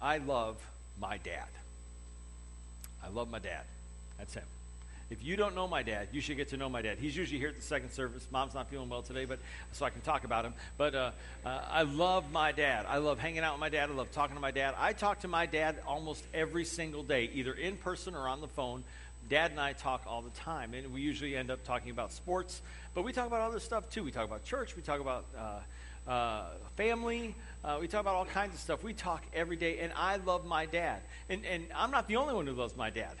I love my dad. I love my dad. That's him. If you don't know my dad, you should get to know my dad. He's usually here at the second service. Mom's not feeling well today, but so I can talk about him. But uh, uh, I love my dad. I love hanging out with my dad. I love talking to my dad. I talk to my dad almost every single day, either in person or on the phone. Dad and I talk all the time, and we usually end up talking about sports, but we talk about other stuff too. We talk about church. We talk about. Uh, uh, family. Uh, we talk about all kinds of stuff. We talk every day, and I love my dad. And, and I'm not the only one who loves my dad.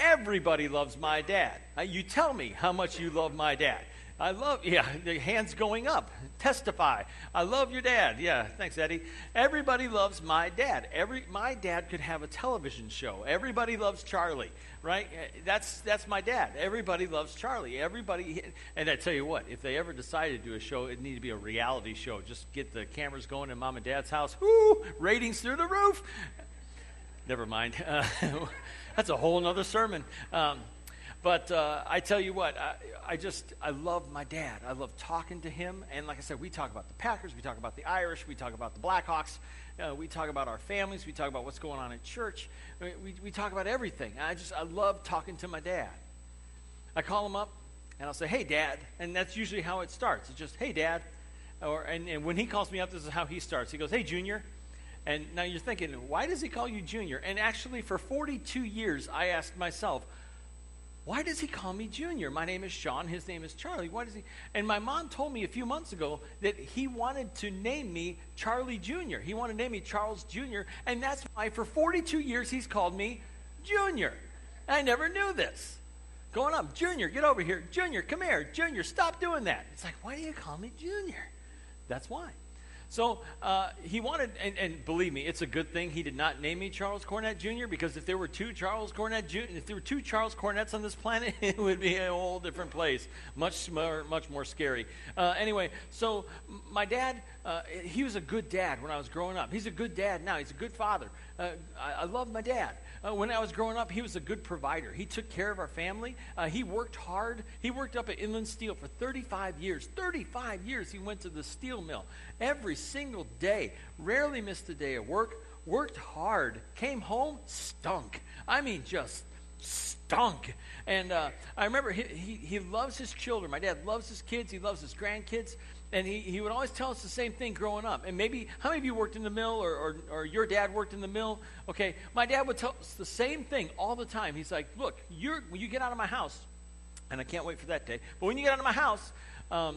Everybody loves my dad. Uh, you tell me how much you love my dad. I love, yeah, the hands going up. Testify. I love your dad. Yeah, thanks, Eddie. Everybody loves my dad. Every my dad could have a television show. Everybody loves Charlie, right? Uh, that's that's my dad. Everybody loves Charlie. Everybody, and I tell you what, if they ever decided to do a show, it need to be a reality show. Just get the cameras going in mom and dad's house. Whoo, ratings through the roof. Never mind. Uh, that's a whole other sermon. Um, but uh, I tell you what, I, I, just, I love my dad. I love talking to him. And like I said, we talk about the Packers, we talk about the Irish, we talk about the Blackhawks, uh, we talk about our families, we talk about what's going on in church. We, we, we talk about everything. I just, I love talking to my dad. I call him up and I'll say, hey, dad. And that's usually how it starts. It's just, hey, dad. Or, and, and when he calls me up, this is how he starts. He goes, hey, Junior. And now you're thinking, why does he call you Junior? And actually, for 42 years, I asked myself, why does he call me Junior? My name is Sean. His name is Charlie. Why does he? And my mom told me a few months ago that he wanted to name me Charlie Junior. He wanted to name me Charles Junior, and that's why for 42 years he's called me Junior. I never knew this. Going up, Junior, get over here. Junior, come here. Junior, stop doing that. It's like, why do you call me Junior? That's why. So uh, he wanted, and, and, believe me, it's a good thing he did not name me Charles Cornett Jr. Because if there were two Charles Cornett Jr., if there were two Charles Cornetts on this planet, it would be a whole different place, much more, much more scary. Uh, anyway, so my dad, uh, he was a good dad when I was growing up. He's a good dad now. He's a good father. Uh, I, I love my dad. Uh, when I was growing up, he was a good provider. He took care of our family. Uh, he worked hard. He worked up at Inland Steel for 35 years. 35 years he went to the steel mill every single day. Rarely missed a day of work. Worked hard. Came home, stunk. I mean, just stunk. And uh, I remember he, he, he loves his children. My dad loves his kids. He loves his grandkids. And he, he would always tell us the same thing growing up. And maybe, how many of you worked in the mill or, or, or your dad worked in the mill? Okay, my dad would tell us the same thing all the time. He's like, look, you're, when you get out of my house, and I can't wait for that day, but when you get out of my house, um,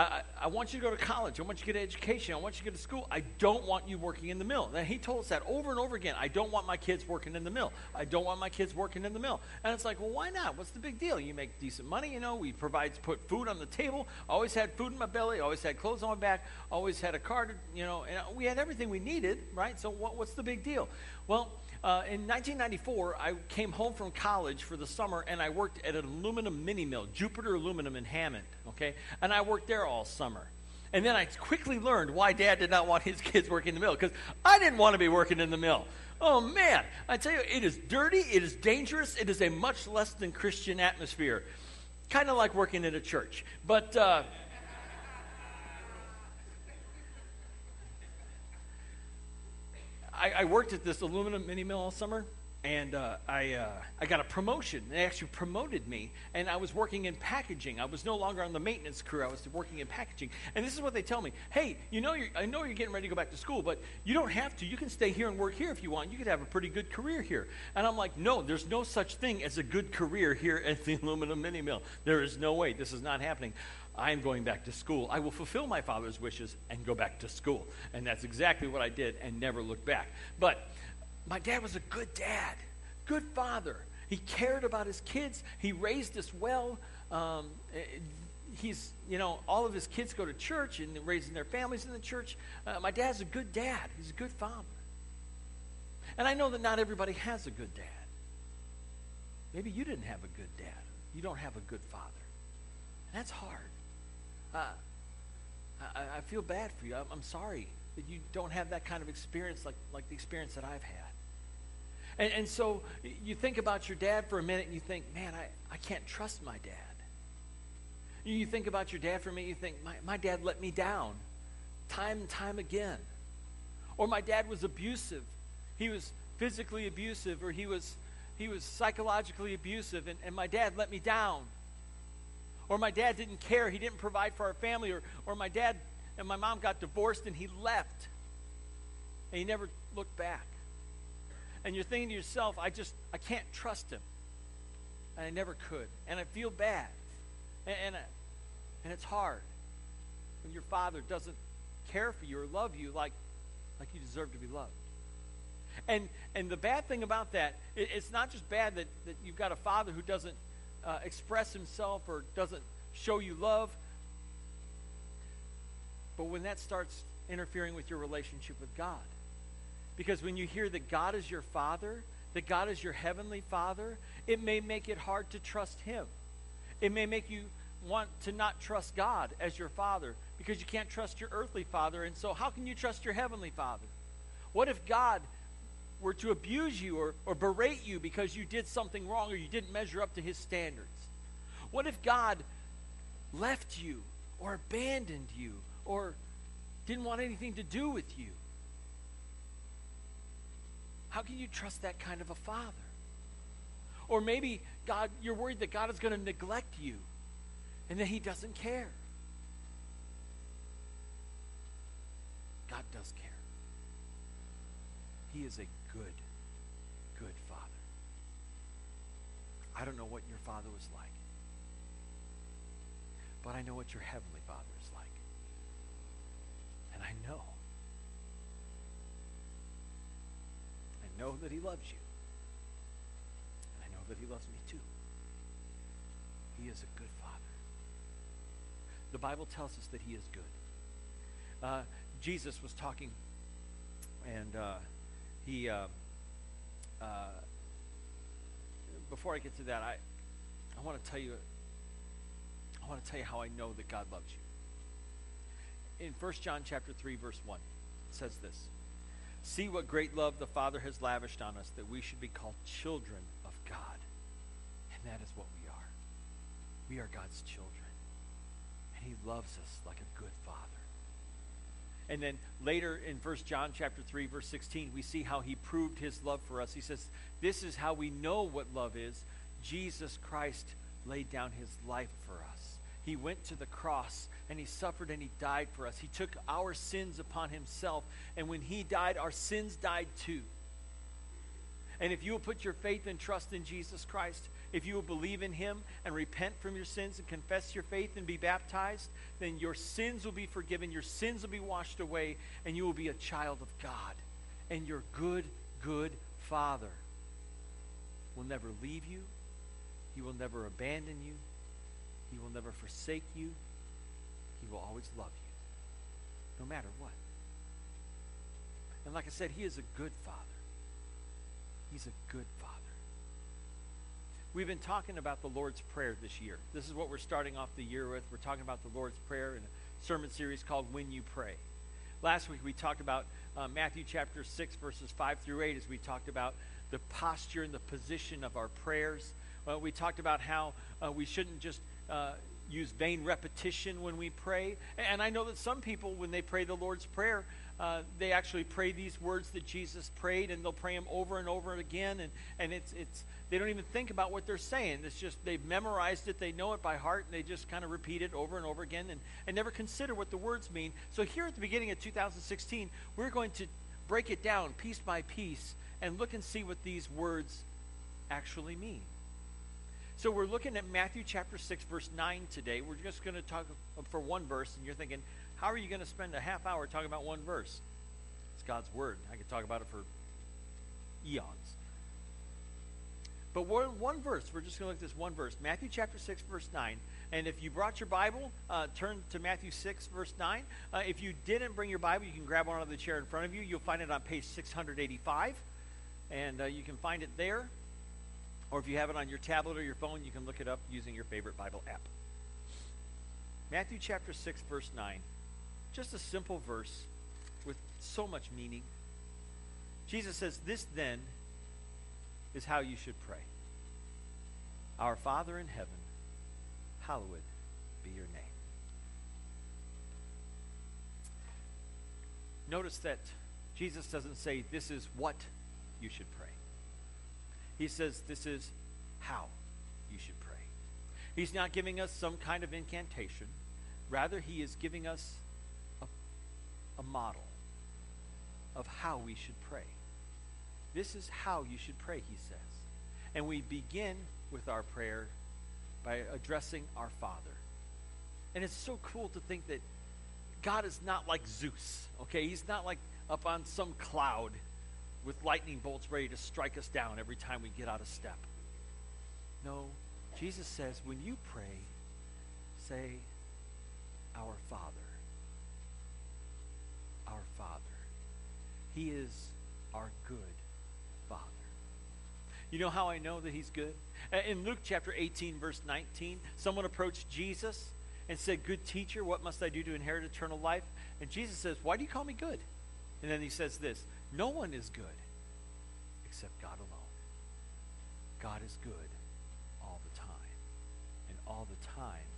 I, I, want you to go to college. I want you to get an education. I want you to get to school. I don't want you working in the mill. And he told us that over and over again. I don't want my kids working in the mill. I don't want my kids working in the mill. And it's like, well, why not? What's the big deal? You make decent money, you know. We provide, put food on the table. Always had food in my belly. Always had clothes on my back. Always had a car, to, you know. And we had everything we needed, right? So what, what's the big deal? Well, uh, in 1994, I came home from college for the summer and I worked at an aluminum mini mill, Jupiter Aluminum in Hammond, okay? And I worked there all summer. And then I quickly learned why dad did not want his kids working in the mill, because I didn't want to be working in the mill. Oh man, I tell you, it is dirty, it is dangerous, it is a much less than Christian atmosphere. Kind of like working in a church. But. Uh, I, I, worked at this aluminum mini mill all summer, and uh, I, uh, I got a promotion. They actually promoted me, and I was working in packaging. I was no longer on the maintenance crew. I was working in packaging. And this is what they tell me: Hey, you know, I know you're getting ready to go back to school, but you don't have to. You can stay here and work here if you want. You could have a pretty good career here. And I'm like, No, there's no such thing as a good career here at the aluminum mini mill. There is no way. This is not happening. I am going back to school. I will fulfill my father's wishes and go back to school. And that's exactly what I did and never looked back. But my dad was a good dad, good father. He cared about his kids, he raised us well. Um, he's, you know, all of his kids go to church and raising their families in the church. Uh, my dad's a good dad, he's a good father. And I know that not everybody has a good dad. Maybe you didn't have a good dad. You don't have a good father. And that's hard. I, I, feel bad for you. I'm, I'm, sorry that you don't have that kind of experience like, like the experience that I've had. And, and so you think about your dad for a minute and you think, man, I, I can't trust my dad. You think about your dad for a minute, you think, my, my dad let me down time and time again. Or my dad was abusive he was physically abusive or he was he was psychologically abusive and, and my dad let me down or my dad didn't care he didn't provide for our family or, or my dad and my mom got divorced and he left. And he never looked back. And you're thinking to yourself i just i can't trust him. And i never could. And i feel bad. And and, I, and it's hard. When your father doesn't care for you or love you like like you deserve to be loved. And and the bad thing about that it, it's not just bad that, that you've got a father who doesn't uh, express himself or doesn't show you love. But when that starts interfering with your relationship with god because when you hear that god is your father that god is your heavenly father it may make it hard to trust him. It may make you want to not trust god as your father because you can't trust your earthly father. And so how can you trust your heavenly father? What if god were to abuse you or, or berate you because you did something wrong or you didn't measure up to his standards? What if God left you or abandoned you or didn't want anything to do with you? How can you trust that kind of a father? Or maybe God, you're worried that God is going to neglect you and that he doesn't care. God does care. He is a good, good Father. I don't know what your Father was like, but I know what your Heavenly Father is like. And I know. I know that He loves you. And I know that He loves me too. He is a good Father. The Bible tells us that He is good. Uh, Jesus was talking, and uh, he uh, uh, before I get to that, I I want to tell you I want to tell you how I know that God loves you. In 1 John chapter 3 verse 1 it says this. See what great love the Father has lavished on us that we should be called children of God. And that is what we are. We are God's children. And he loves us like a good father. And then later in 1 John chapter 3 verse 16, we see how he proved his love for us. He says, "This is how we know what love is. Jesus Christ laid down his life for us. He went to the cross and he suffered and he died for us. He took our sins upon himself, and when he died, our sins died too. And if you will put your faith and trust in Jesus Christ, if you will believe in him and repent from your sins and confess your faith and be baptized, then your sins will be forgiven, your sins will be washed away, and you will be a child of God. And your good, good Father will never leave you, He will never abandon you, He will never forsake you, He will always love you, no matter what. And like I said, He is a good Father. He's a good Father. We've been talking about the Lord's Prayer this year. This is what we're starting off the year with. We're talking about the Lord's Prayer in a sermon series called When You Pray. Last week we talked about uh, Matthew chapter 6, verses 5 through 8, as we talked about the posture and the position of our prayers. Uh, we talked about how uh, we shouldn't just uh, use vain repetition when we pray. And I know that some people, when they pray the Lord's Prayer, uh, they actually pray these words that Jesus prayed, and they'll pray them over and over again, and, and it's, it's, they don't even think about what they're saying. It's just they've memorized it, they know it by heart, and they just kind of repeat it over and over again and, and never consider what the words mean. So here at the beginning of 2016, we're going to break it down piece by piece and look and see what these words actually mean. So we're looking at Matthew chapter 6, verse 9 today. We're just going to talk for one verse, and you're thinking, how are you going to spend a half hour talking about one verse? It's God's Word. I could talk about it for eons. But one, verse, we're just going to look at this one verse Matthew chapter 6, verse 9. And if you brought your Bible, uh, turn to Matthew 6, verse 9. Uh, if you didn't bring your Bible, you can grab one out of the chair in front of you. You'll find it on page 685. And uh, you can find it there. Or if you have it on your tablet or your phone, you can look it up using your favorite Bible app. Matthew chapter 6, verse 9. Just a simple verse with so much meaning. Jesus says, This then is how you should pray Our Father in heaven, hallowed be your name. Notice that Jesus doesn't say, This is what you should pray. He says this is how you should pray. He's not giving us some kind of incantation. Rather, he is giving us a model of how we should pray. This is how you should pray, he says. And we begin with our prayer by addressing our Father. And it's so cool to think that God is not like Zeus, okay? He's not like up on some cloud with lightning bolts ready to strike us down every time we get out of step. No, Jesus says when you pray, say, Our Father. Our Father. He is our good Father. You know how I know that He's good? In Luke chapter 18, verse 19, someone approached Jesus and said, Good teacher, what must I do to inherit eternal life? And Jesus says, Why do you call me good? And then he says this No one is good except God alone. God is good all the time. And all the time,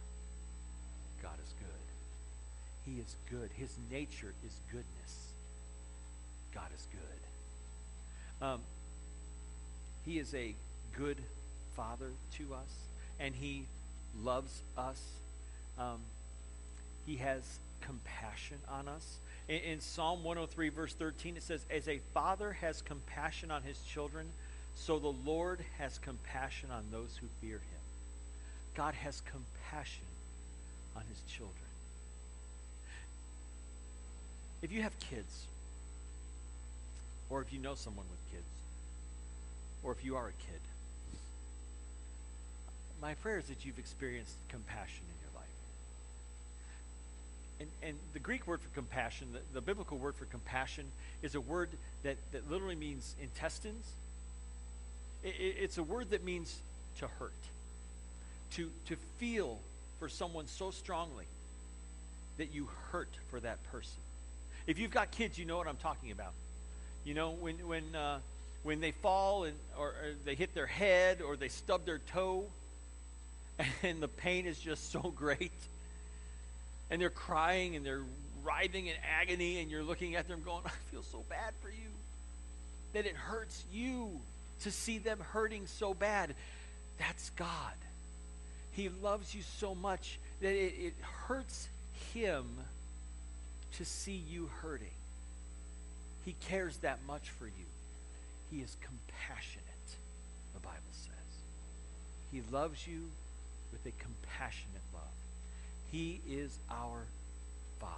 God is good. He is good. His nature is goodness. God is good. Um, he is a good father to us, and he loves us um, he has compassion on us. In, in Psalm 103, verse 13, it says, As a father has compassion on his children, so the Lord has compassion on those who fear him. God has compassion on his children. If you have kids, or if you know someone with kids, or if you are a kid, my prayer is that you've experienced compassion in your life. and, and the Greek word for compassion, the, the biblical word for compassion, is a word that, that literally means intestines. It, it, it's a word that means to hurt, to, to feel for someone so strongly that you hurt for that person. If you've got kids, you know what I'm talking about. You know, when, when, uh, when they fall and, or, or they hit their head or they stub their toe and the pain is just so great and they're crying and they're writhing in agony, and you're looking at them going, I feel so bad for you. That it hurts you to see them hurting so bad. That's God. He loves you so much that it, it hurts him to see you hurting. He cares that much for you. He is compassionate, the Bible says. He loves you with a compassionate love. he is our Father.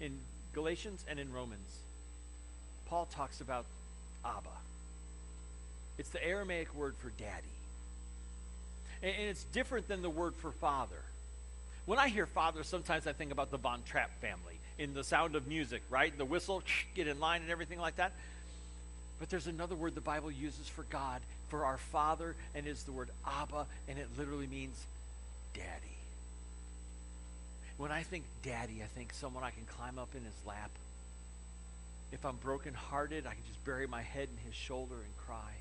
In Galatians and in Romans, Paul talks about Abba. It's the Aramaic word for daddy. And, it's different than the word for father. When I hear father, sometimes I think about the Von Trapp family in the sound of music, right? The whistle, get in line, and everything like that. But there's another word the Bible uses for God, for our Father, and is the word Abba, and it literally means daddy. When I think daddy, I think someone I can climb up in his lap. If I'm brokenhearted, I can just bury my head in his shoulder and cry.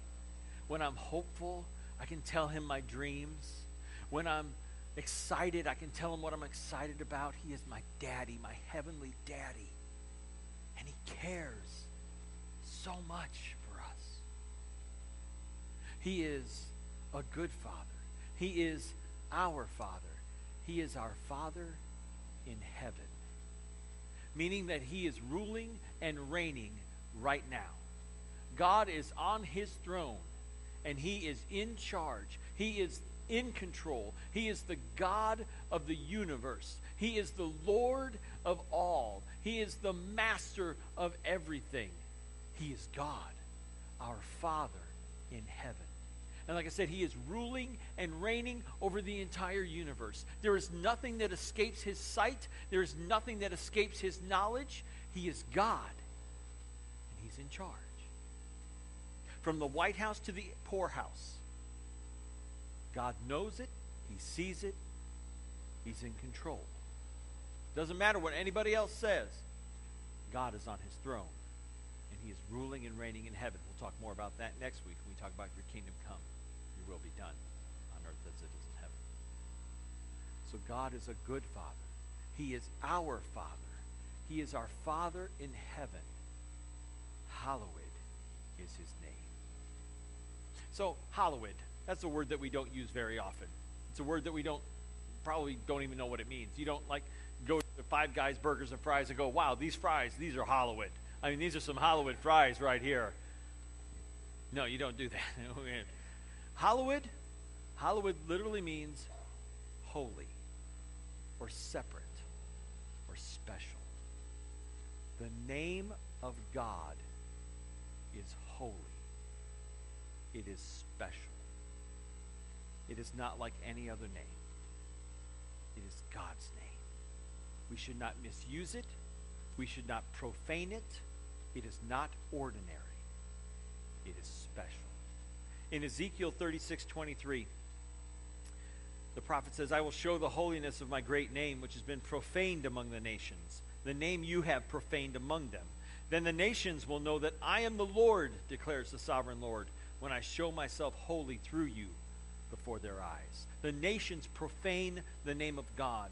When I'm hopeful, I can tell him my dreams. When I'm excited, I can tell him what I'm excited about. He is my daddy, my heavenly daddy. And he cares so much for us. He is a good father. He is our Father. He is our Father in heaven, meaning that He is ruling and reigning right now. God is on His throne, and He is in charge. He is in control. He is the God of the universe. He is the Lord of all. He is the master of everything. He is God, our Father in heaven. And like I said, he is ruling and reigning over the entire universe. There is nothing that escapes his sight, there is nothing that escapes his knowledge. He is God, and he's in charge. From the White House to the poorhouse, God knows it, he sees it, he's in control. Doesn't matter what anybody else says, God is on his throne, and he is ruling and reigning in heaven. We'll talk more about that next week when we talk about your kingdom come your will be done on earth as it is in heaven. So God is a good Father. He is our Father. He is our Father in heaven. hallowed is his name. So, hallowed, that's a word that we don't use very often. It's a word that we don't probably don't even know what it means. You don't like go to Five Guys Burgers and Fries and go, "Wow, these fries, these are hallowed. I mean, these are some hallowed fries right here. No, you don't do that. Oh, hallowed, hallowed literally means holy or separate or special. The name of God is holy. It is special. It is not like any other name. It is God's name. We should not misuse it. We should not profane it. It is not ordinary. It is special. In Ezekiel 36 23, the prophet says, I will show the holiness of my great name, which has been profaned among the nations, the name you have profaned among them. Then the nations will know that I am the Lord, declares the sovereign Lord, when I show myself holy through you before their eyes. The nations profane the name of God.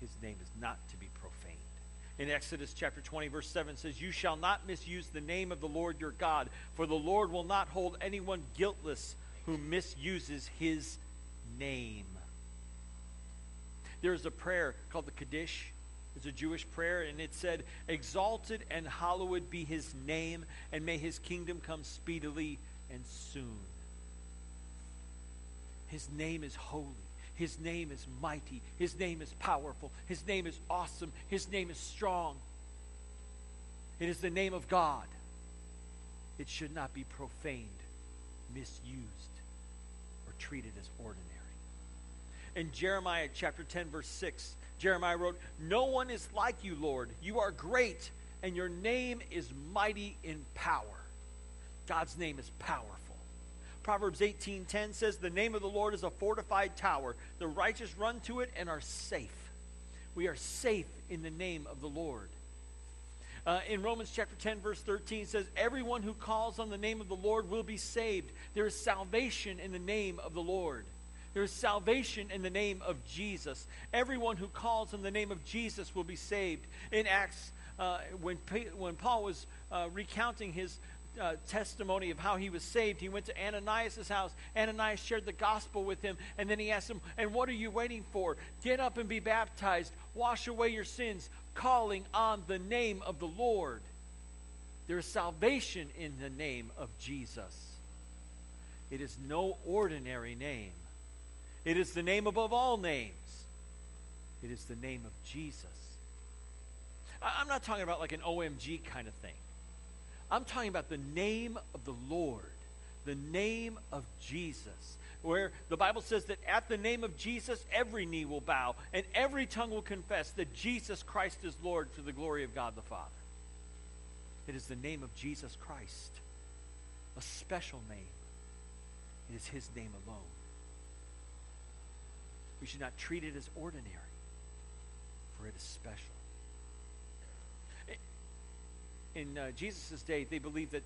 His name is not to be profaned. In Exodus chapter 20, verse 7 says, You shall not misuse the name of the Lord your God, for the Lord will not hold anyone guiltless who misuses his name. There is a prayer called the Kaddish it's a Jewish prayer, and it said, Exalted and hallowed be his name, and may his kingdom come speedily and soon. His name is holy. His name is mighty. His name is powerful. His name is awesome. His name is strong. It is the name of God. It should not be profaned, misused, or treated as ordinary. In Jeremiah chapter 10, verse 6, Jeremiah wrote, No one is like you, Lord. You are great, and your name is mighty in power. God's name is powerful. Proverbs 18:10 says, "The name of the Lord is a fortified tower. The righteous run to it and are safe." We are safe in the name of the Lord. Uh, in Romans chapter 10, verse 13 says, Everyone who calls on the name of the Lord will be saved. There is salvation in the name of the Lord. There is salvation in the name of Jesus. Everyone who calls on the name of Jesus will be saved. In Acts, uh, when, when Paul was uh, recounting his uh, testimony of how he was saved, he went to Ananias' house. Ananias shared the gospel with him, and then he asked him, And what are you waiting for? Get up and be baptized, wash away your sins, calling on the name of the Lord. There is salvation in the name of Jesus. It is no ordinary name. It is the name above all names. It is the name of Jesus. I'm not talking about like an OMG kind of thing. I'm talking about the name of the Lord, the name of Jesus, where the Bible says that at the name of Jesus, every knee will bow and every tongue will confess that Jesus Christ is Lord to the glory of God the Father. It is the name of Jesus Christ, a special name. It is his name alone. We should not treat it as ordinary, for it is special. In uh, Jesus' day, they believed that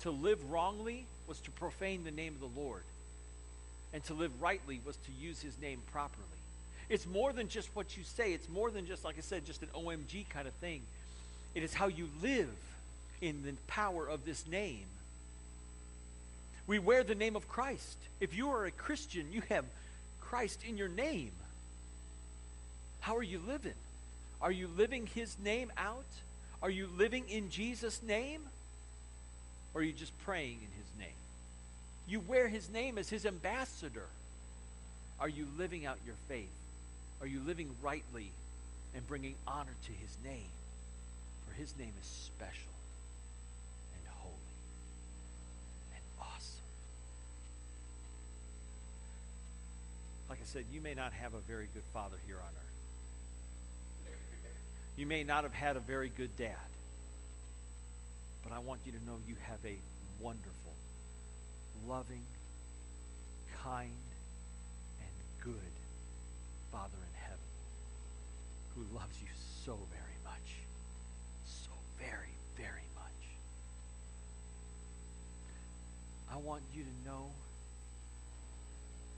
to live wrongly was to profane the name of the Lord, and to live rightly was to use his name properly. It's more than just what you say, it's more than just, like I said, just an OMG kind of thing. It is how you live in the power of this name. We wear the name of Christ. If you are a Christian, you have Christ in your name. How are you living? Are you living his name out? Are you living in Jesus' name? Or are you just praying in his name? You wear his name as his ambassador. Are you living out your faith? Are you living rightly and bringing honor to his name? For his name is special. And holy and awesome. Like I said, you may not have a very good father here on earth. You may not have had a very good dad. But I want you to know you have a wonderful, loving, kind, and good Father in heaven who loves you so very much. So very, very much. I want you to know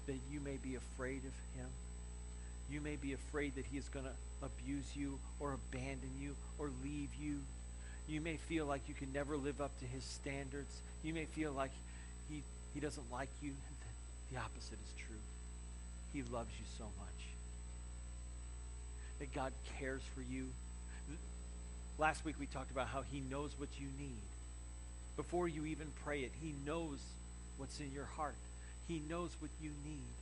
that you may be afraid of him. You may be afraid that he is going to abuse you or abandon you or leave you. You may feel like you can never live up to his standards. You may feel like he, he doesn't like you. The opposite is true. He loves you so much. That God cares for you. Last week we talked about how he knows what you need. Before you even pray it, he knows what's in your heart. He knows what you need.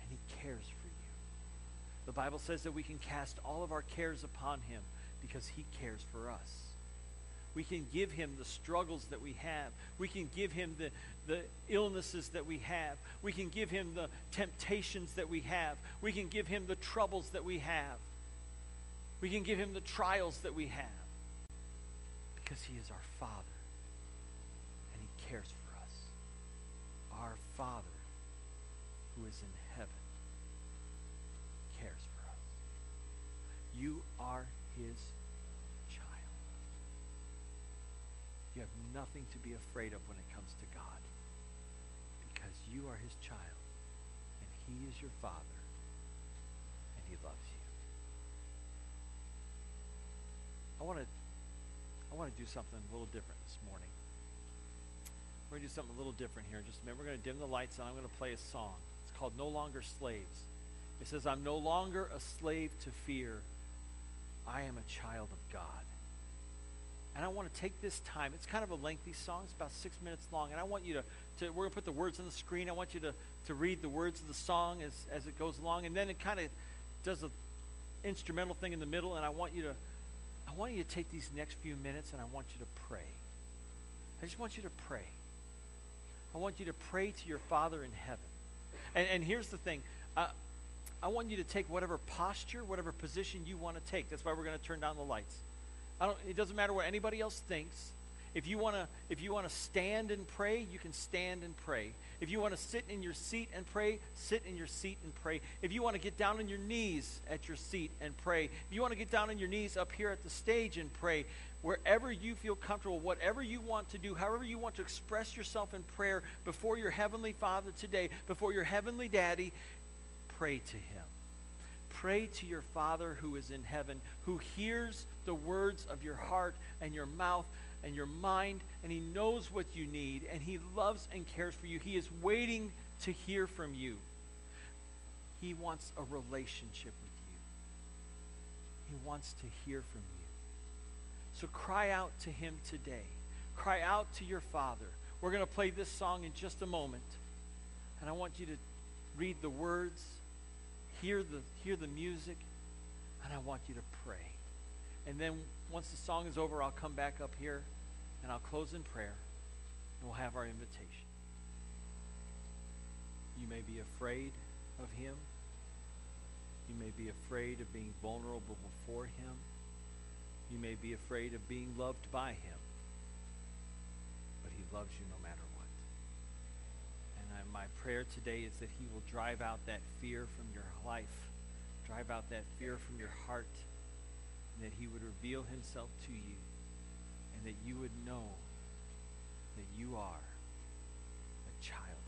And he cares for you. The Bible says that we can cast all of our cares upon him because he cares for us. We can give him the struggles that we have. We can give him the, the illnesses that we have. We can give him the temptations that we have. We can give him the troubles that we have. We can give him the trials that we have because he is our Father and he cares for us. Our Father who is in heaven cares for us. You are his child. You have nothing to be afraid of when it comes to God because you are his child and he is your Father and he loves you. I want to I want to do something a little different this morning. We're going to do something a little different here. Just remember, we're going to dim the lights and I'm going to play a song. It's called No Longer Slaves. It says, I'm no longer a slave to fear. I am a child of God. And I want to take this time. It's kind of a lengthy song. It's about six minutes long. And I want you to, to we're going to put the words on the screen. I want you to, to read the words of the song as, as it goes along. And then it kind of does an instrumental thing in the middle. And I want you to I want you to take these next few minutes and I want you to pray. I just want you to pray. I want you to pray to your Father in heaven. And, and here's the thing uh, I want you to take whatever posture, whatever position you want to take. That's why we're going to turn down the lights. I don't, it doesn't matter what anybody else thinks. If you want to if you want to stand and pray, you can stand and pray. If you want to sit in your seat and pray, sit in your seat and pray. If you want to get down on your knees at your seat and pray. If you want to get down on your knees up here at the stage and pray. Wherever you feel comfortable, whatever you want to do, however you want to express yourself in prayer before your heavenly Father today, before your heavenly Daddy, pray to him. Pray to your Father who is in heaven, who hears the words of your heart and your mouth and your mind, and He knows what you need, and He loves and cares for you. He is waiting to hear from you. He wants a relationship with you, He wants to hear from you. So cry out to Him today. Cry out to your Father. We're going to play this song in just a moment, and I want you to read the words, hear the, hear the music, and I want you to pray. And then once the song is over, I'll come back up here and I'll close in prayer and we'll have our invitation. You may be afraid of Him. You may be afraid of being vulnerable before Him. You may be afraid of being loved by Him. But He loves you no matter what. I, my prayer today is that He will drive out that fear from your life, drive out that fear from your heart and that he would reveal himself to you and that you would know that you are a child